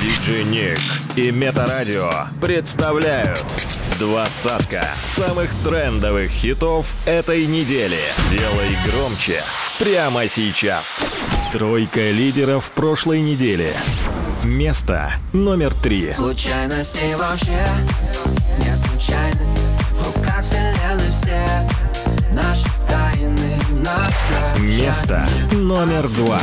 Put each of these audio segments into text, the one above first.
Диджей Ник и Метарадио представляют двадцатка самых трендовых хитов этой недели. Делай громче прямо сейчас. Тройка лидеров прошлой недели. Место номер три. Случайности вообще не случайны В руках вселенной все наши тайны Место номер два.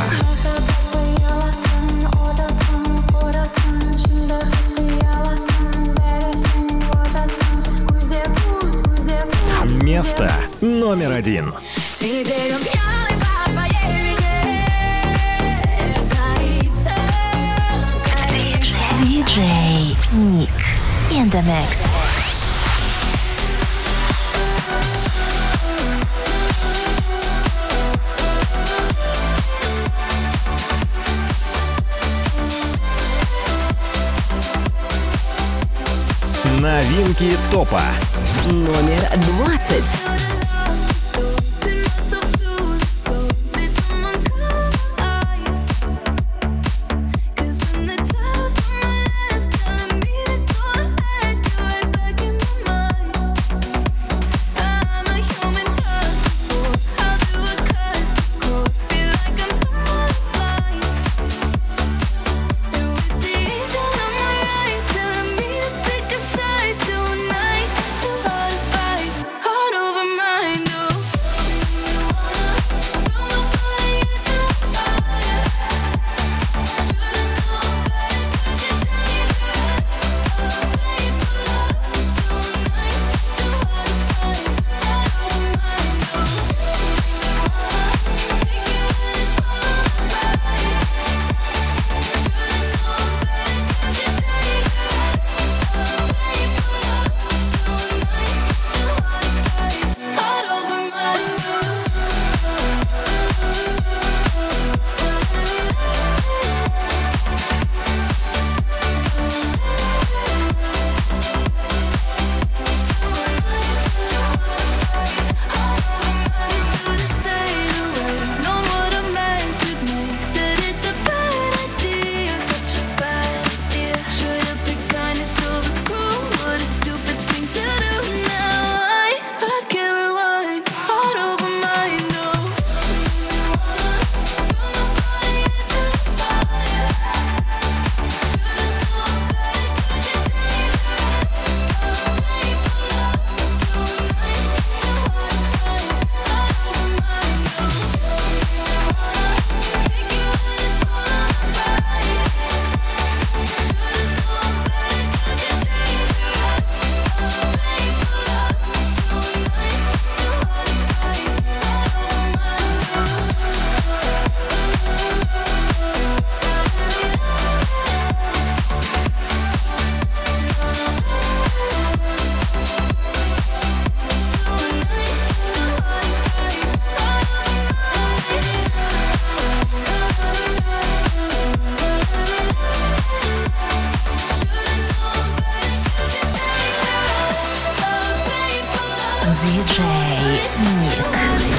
Место номер один. Теперь он пьяный. DJ Nick in the mix. Новинки топа. Номер 20.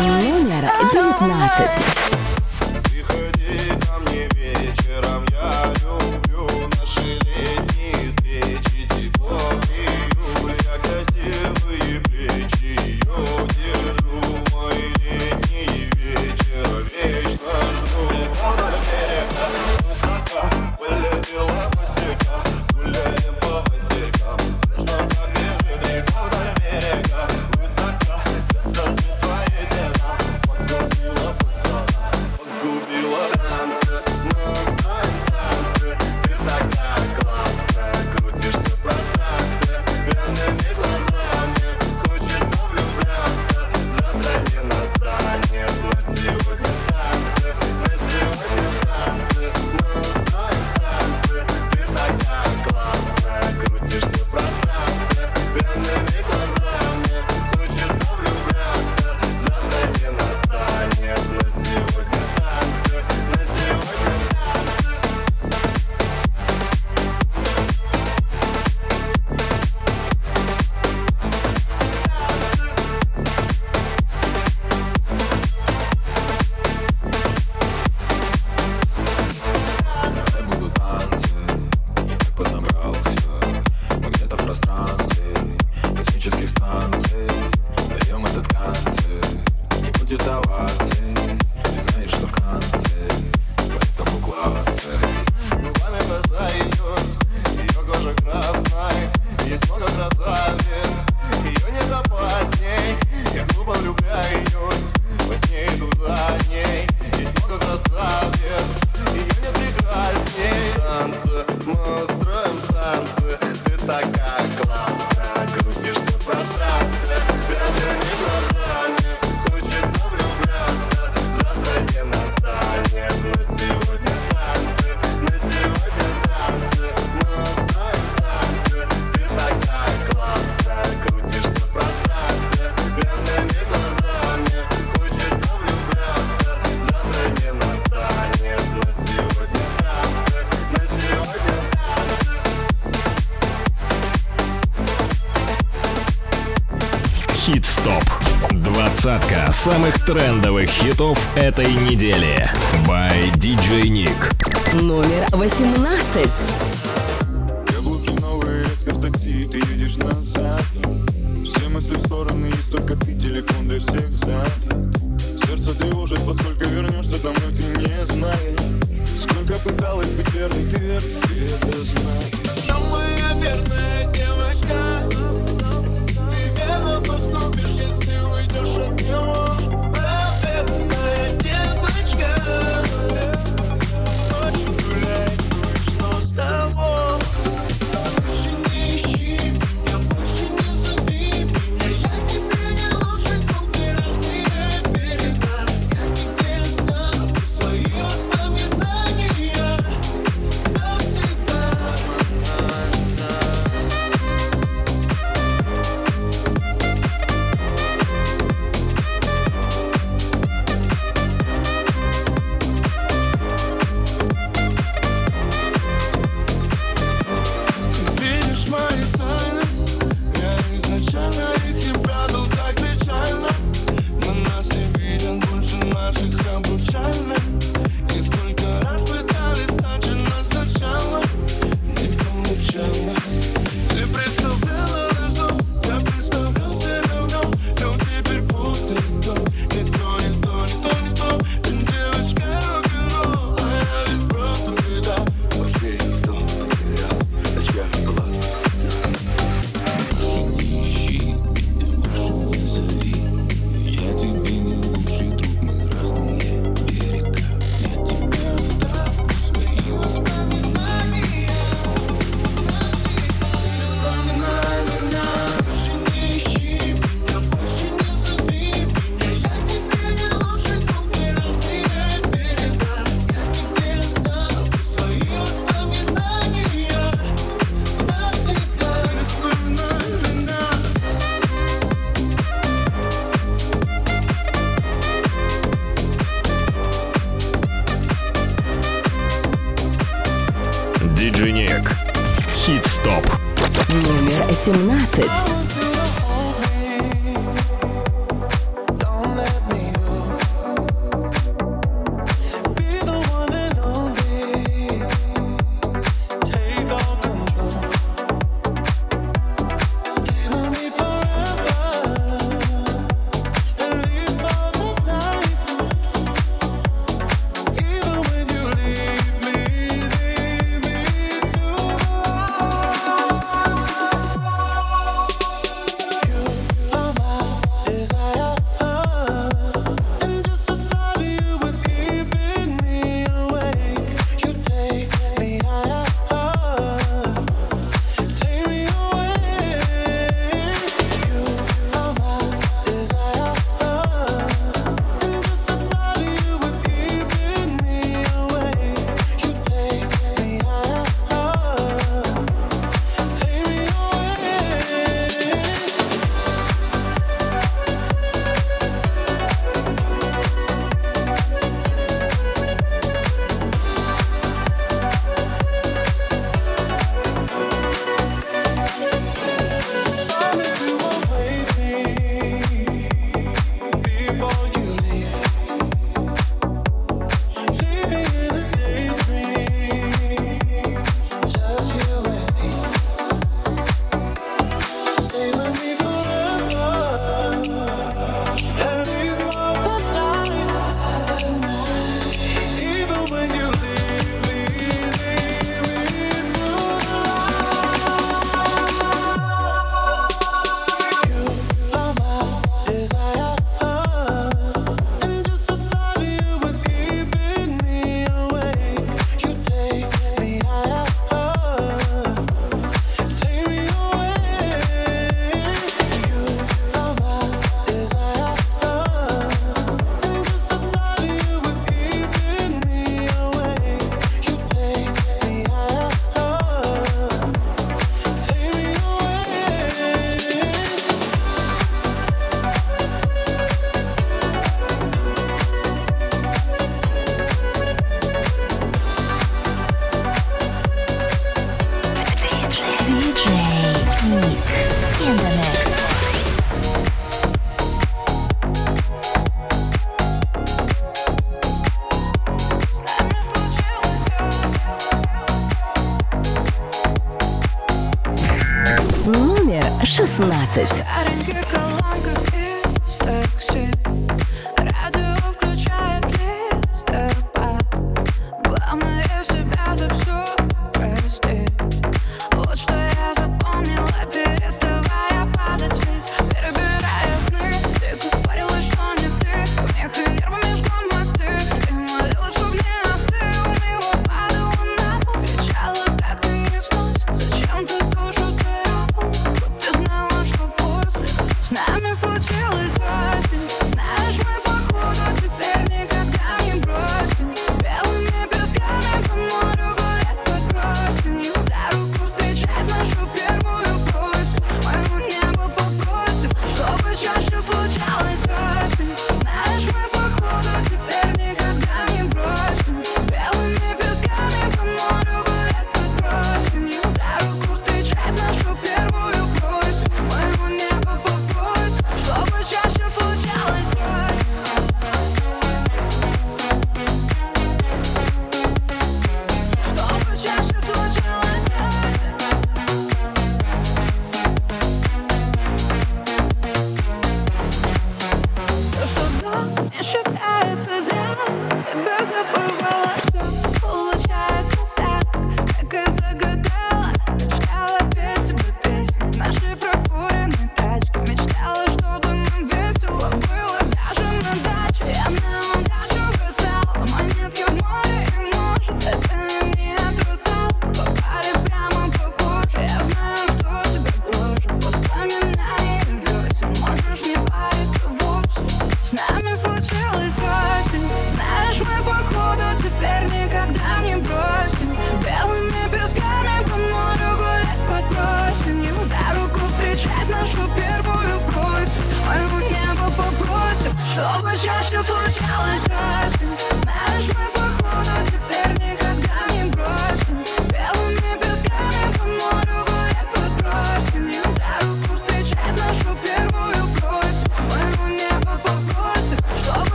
Номер 19. самых трендовых хитов этой недели. By DJ Nick. Номер 18.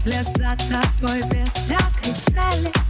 вслед за тобой без всякой цели.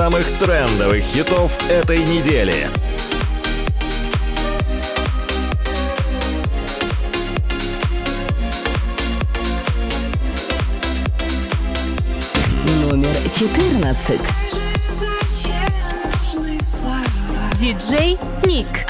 Самых трендовых хитов этой недели. Номер 14. Зачем нужны слова? Диджей Ник.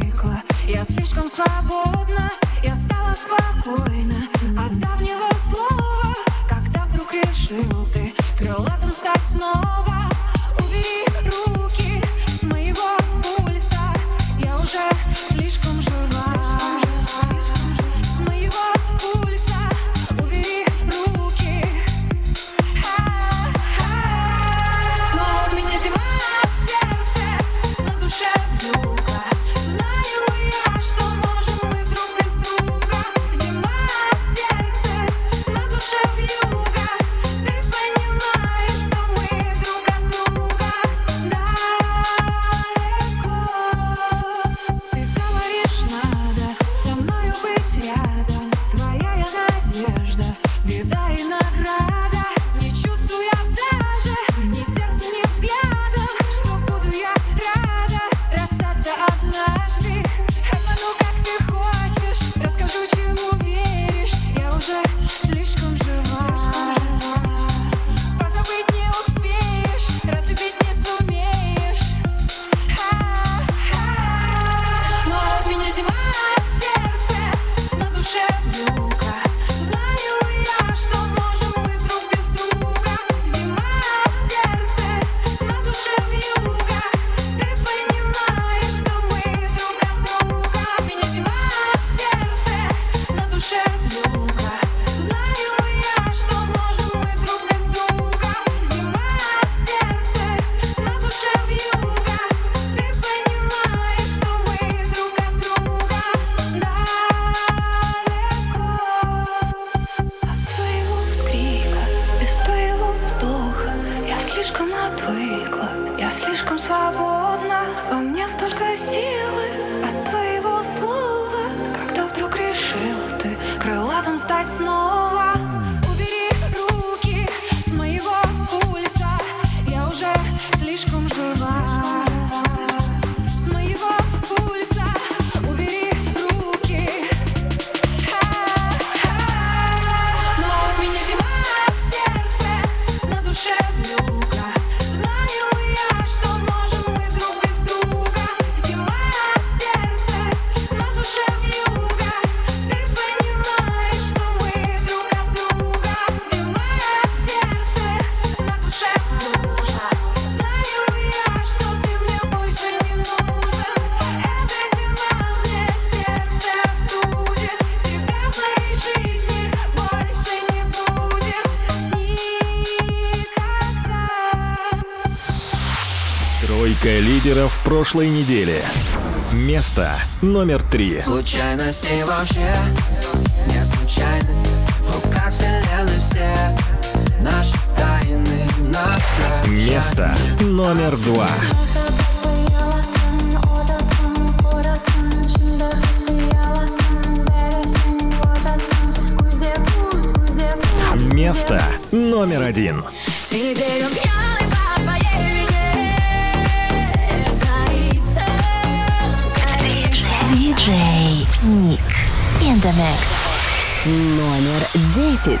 привыкла. Я слишком свободна, я стала спокойна. От давнего слова, когда вдруг решил ты Крылатым стать снова. Убери руки с моего пульса Я уже прошлой недели. Место номер три. Случайности вообще не случайны. В руках вселенной все наши тайны на Место номер два. Место номер один. Теперь Ник in the mix. Номер десять.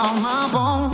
on my bone.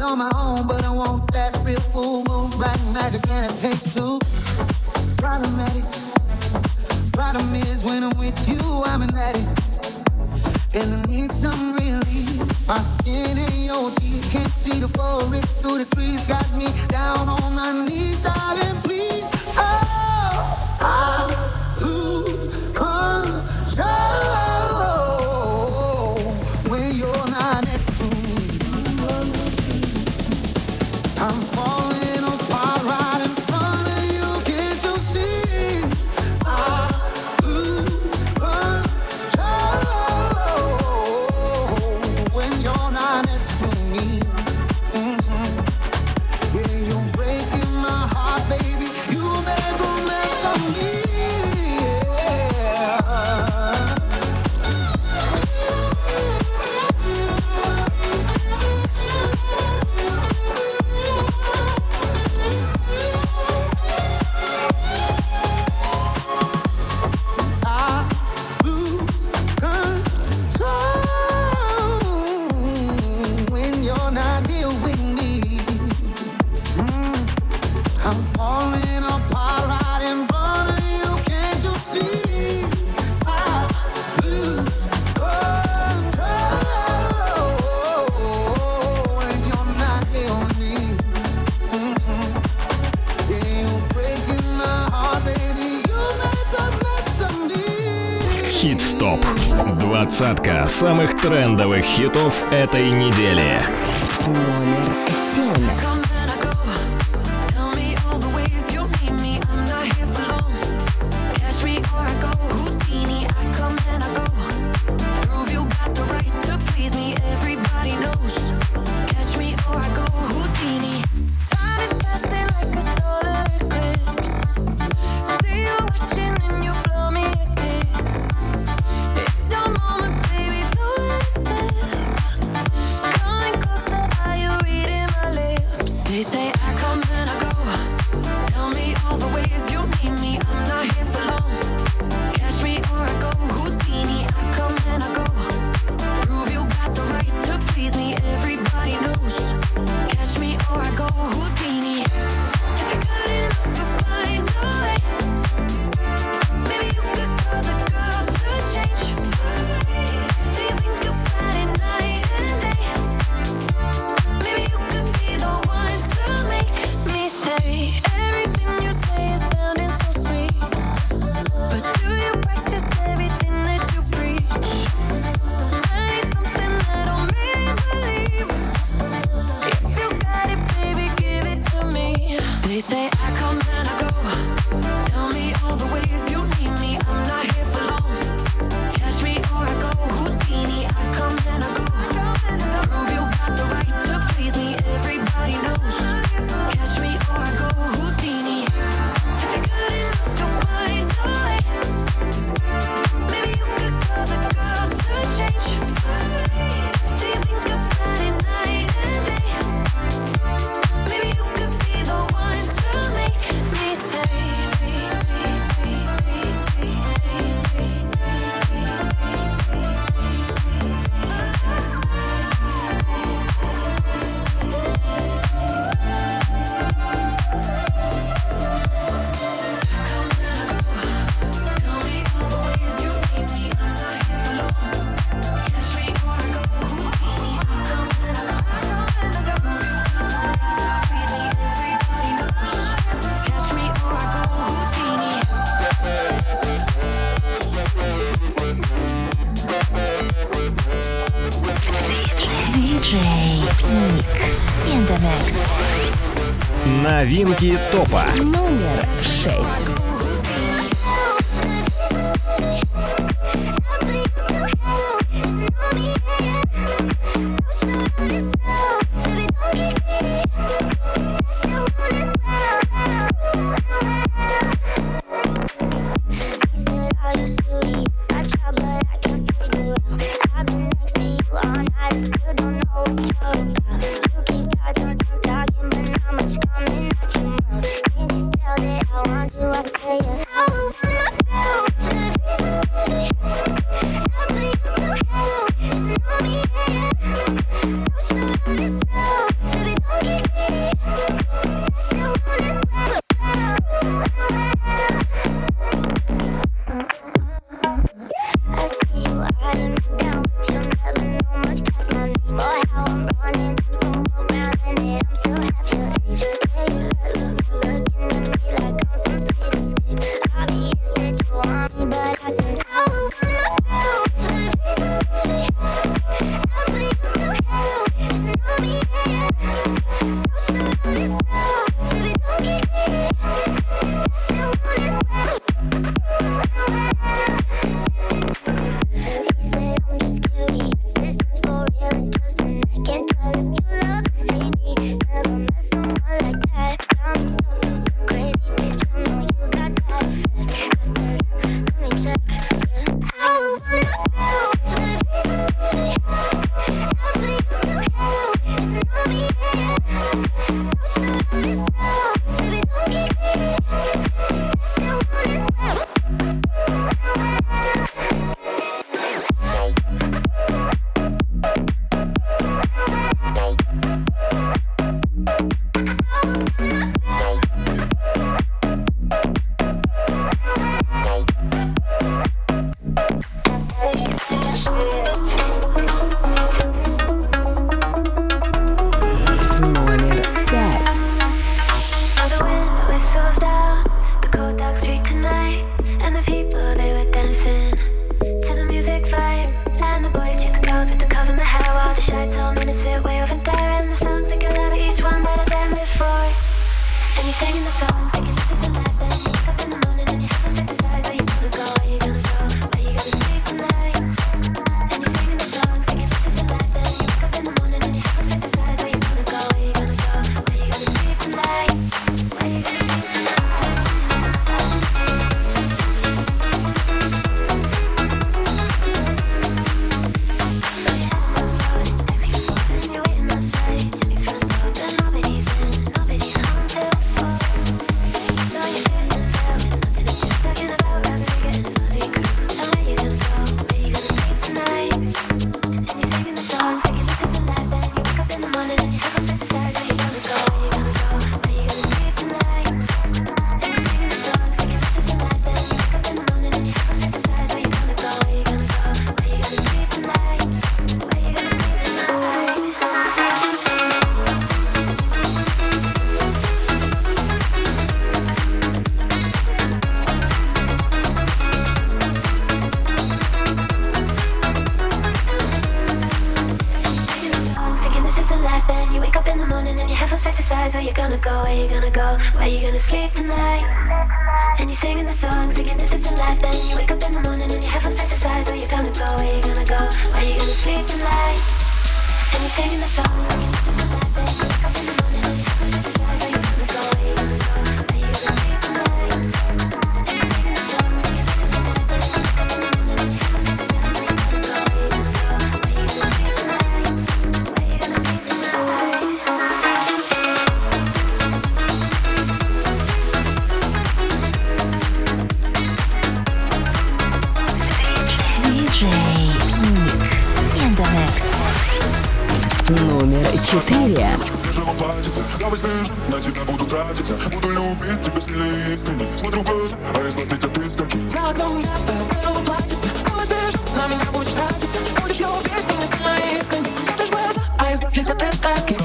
it on my own, but I want that real full moon, black magic, and it takes two. Problematic. Problem is when I'm with you, I'm an addict, and I need some relief. My skin and your teeth can't see the forest through the trees, got me down on my knees, darling, please. самых трендовых хитов этой недели. Номер 7. Новинки ТОПа. Номер шесть. Номер четыре. Платится, давай сбежим, на тебя буду тратиться Буду любить тебя сильно искренне Смотрю в глаза, а из нас летят искорки За окном ясно, в платится Давай сбежим, на меня будешь тратиться Будешь любить меня сильно искренне. Смотришь в глаза, а из нас летят искорки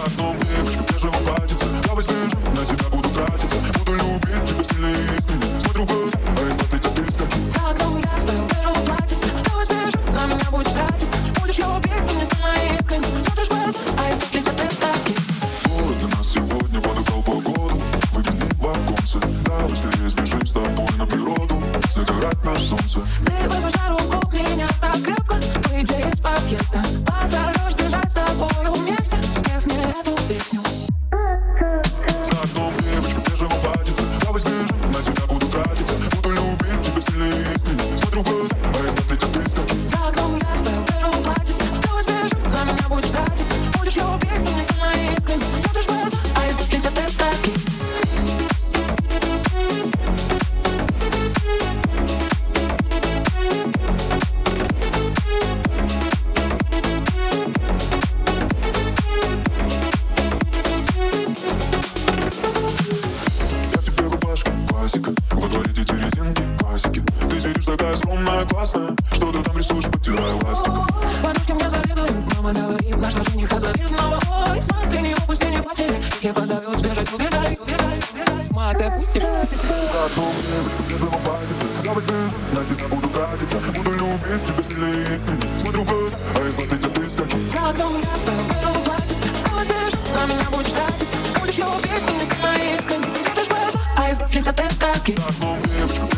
тебя сильнее Смотрю в а из глаз летят искорки За окном ясно, готова платиться А возьмешь, на меня будешь тратиться Будешь любить меня сильно искренне Смотришь в глаза, а из глаз летят искорки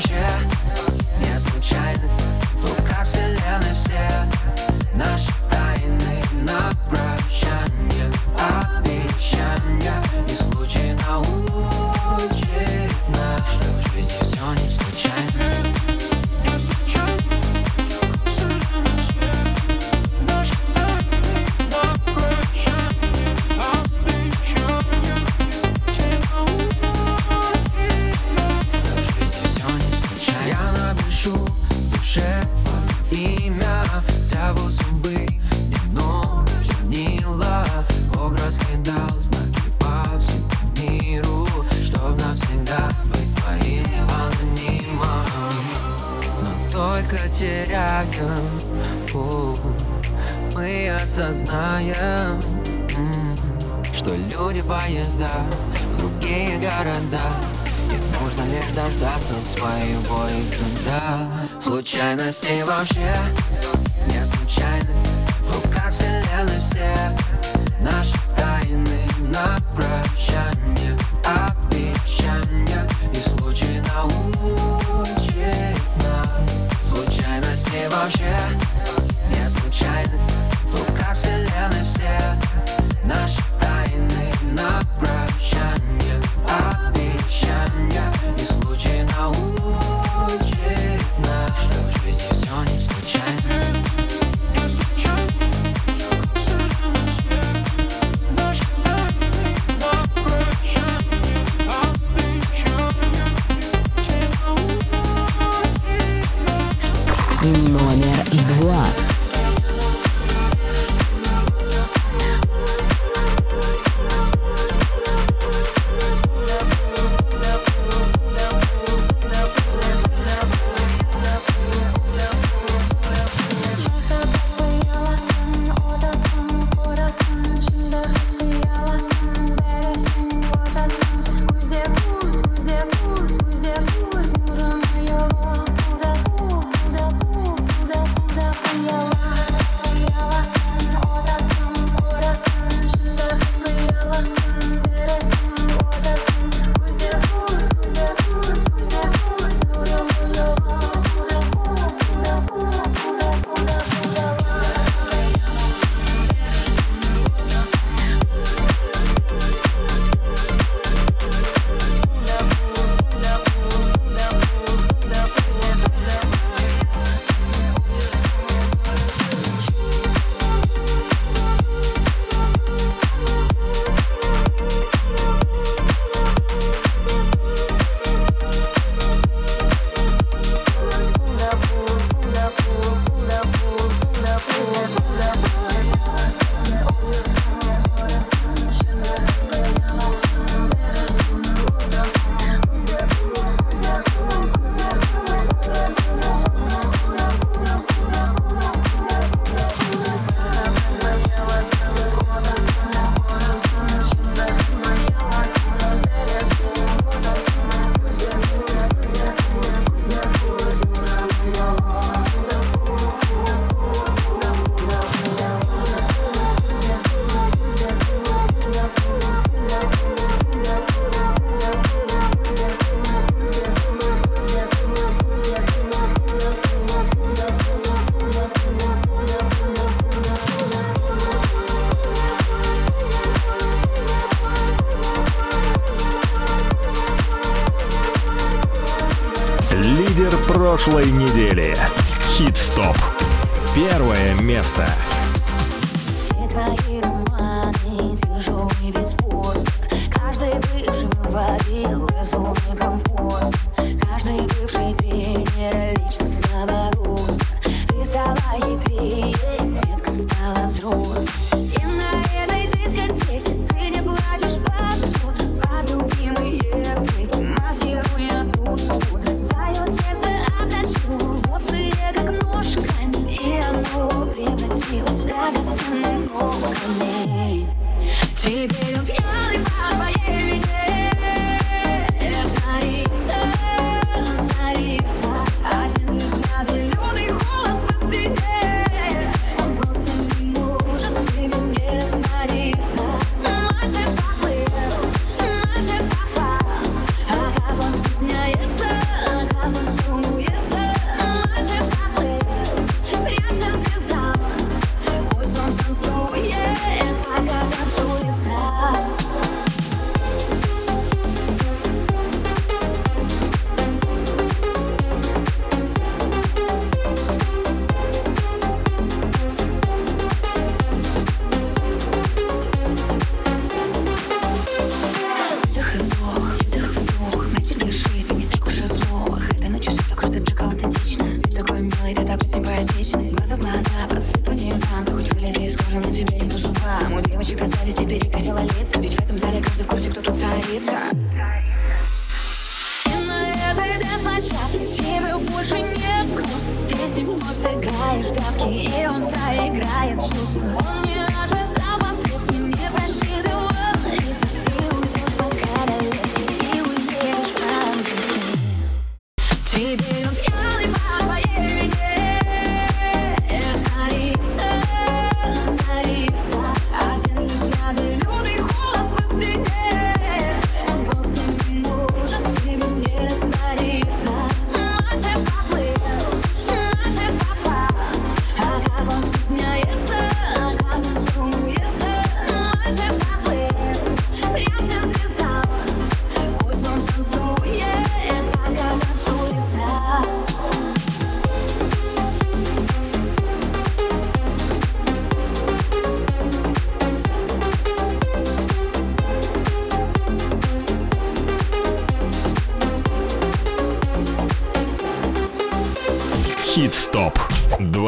się More.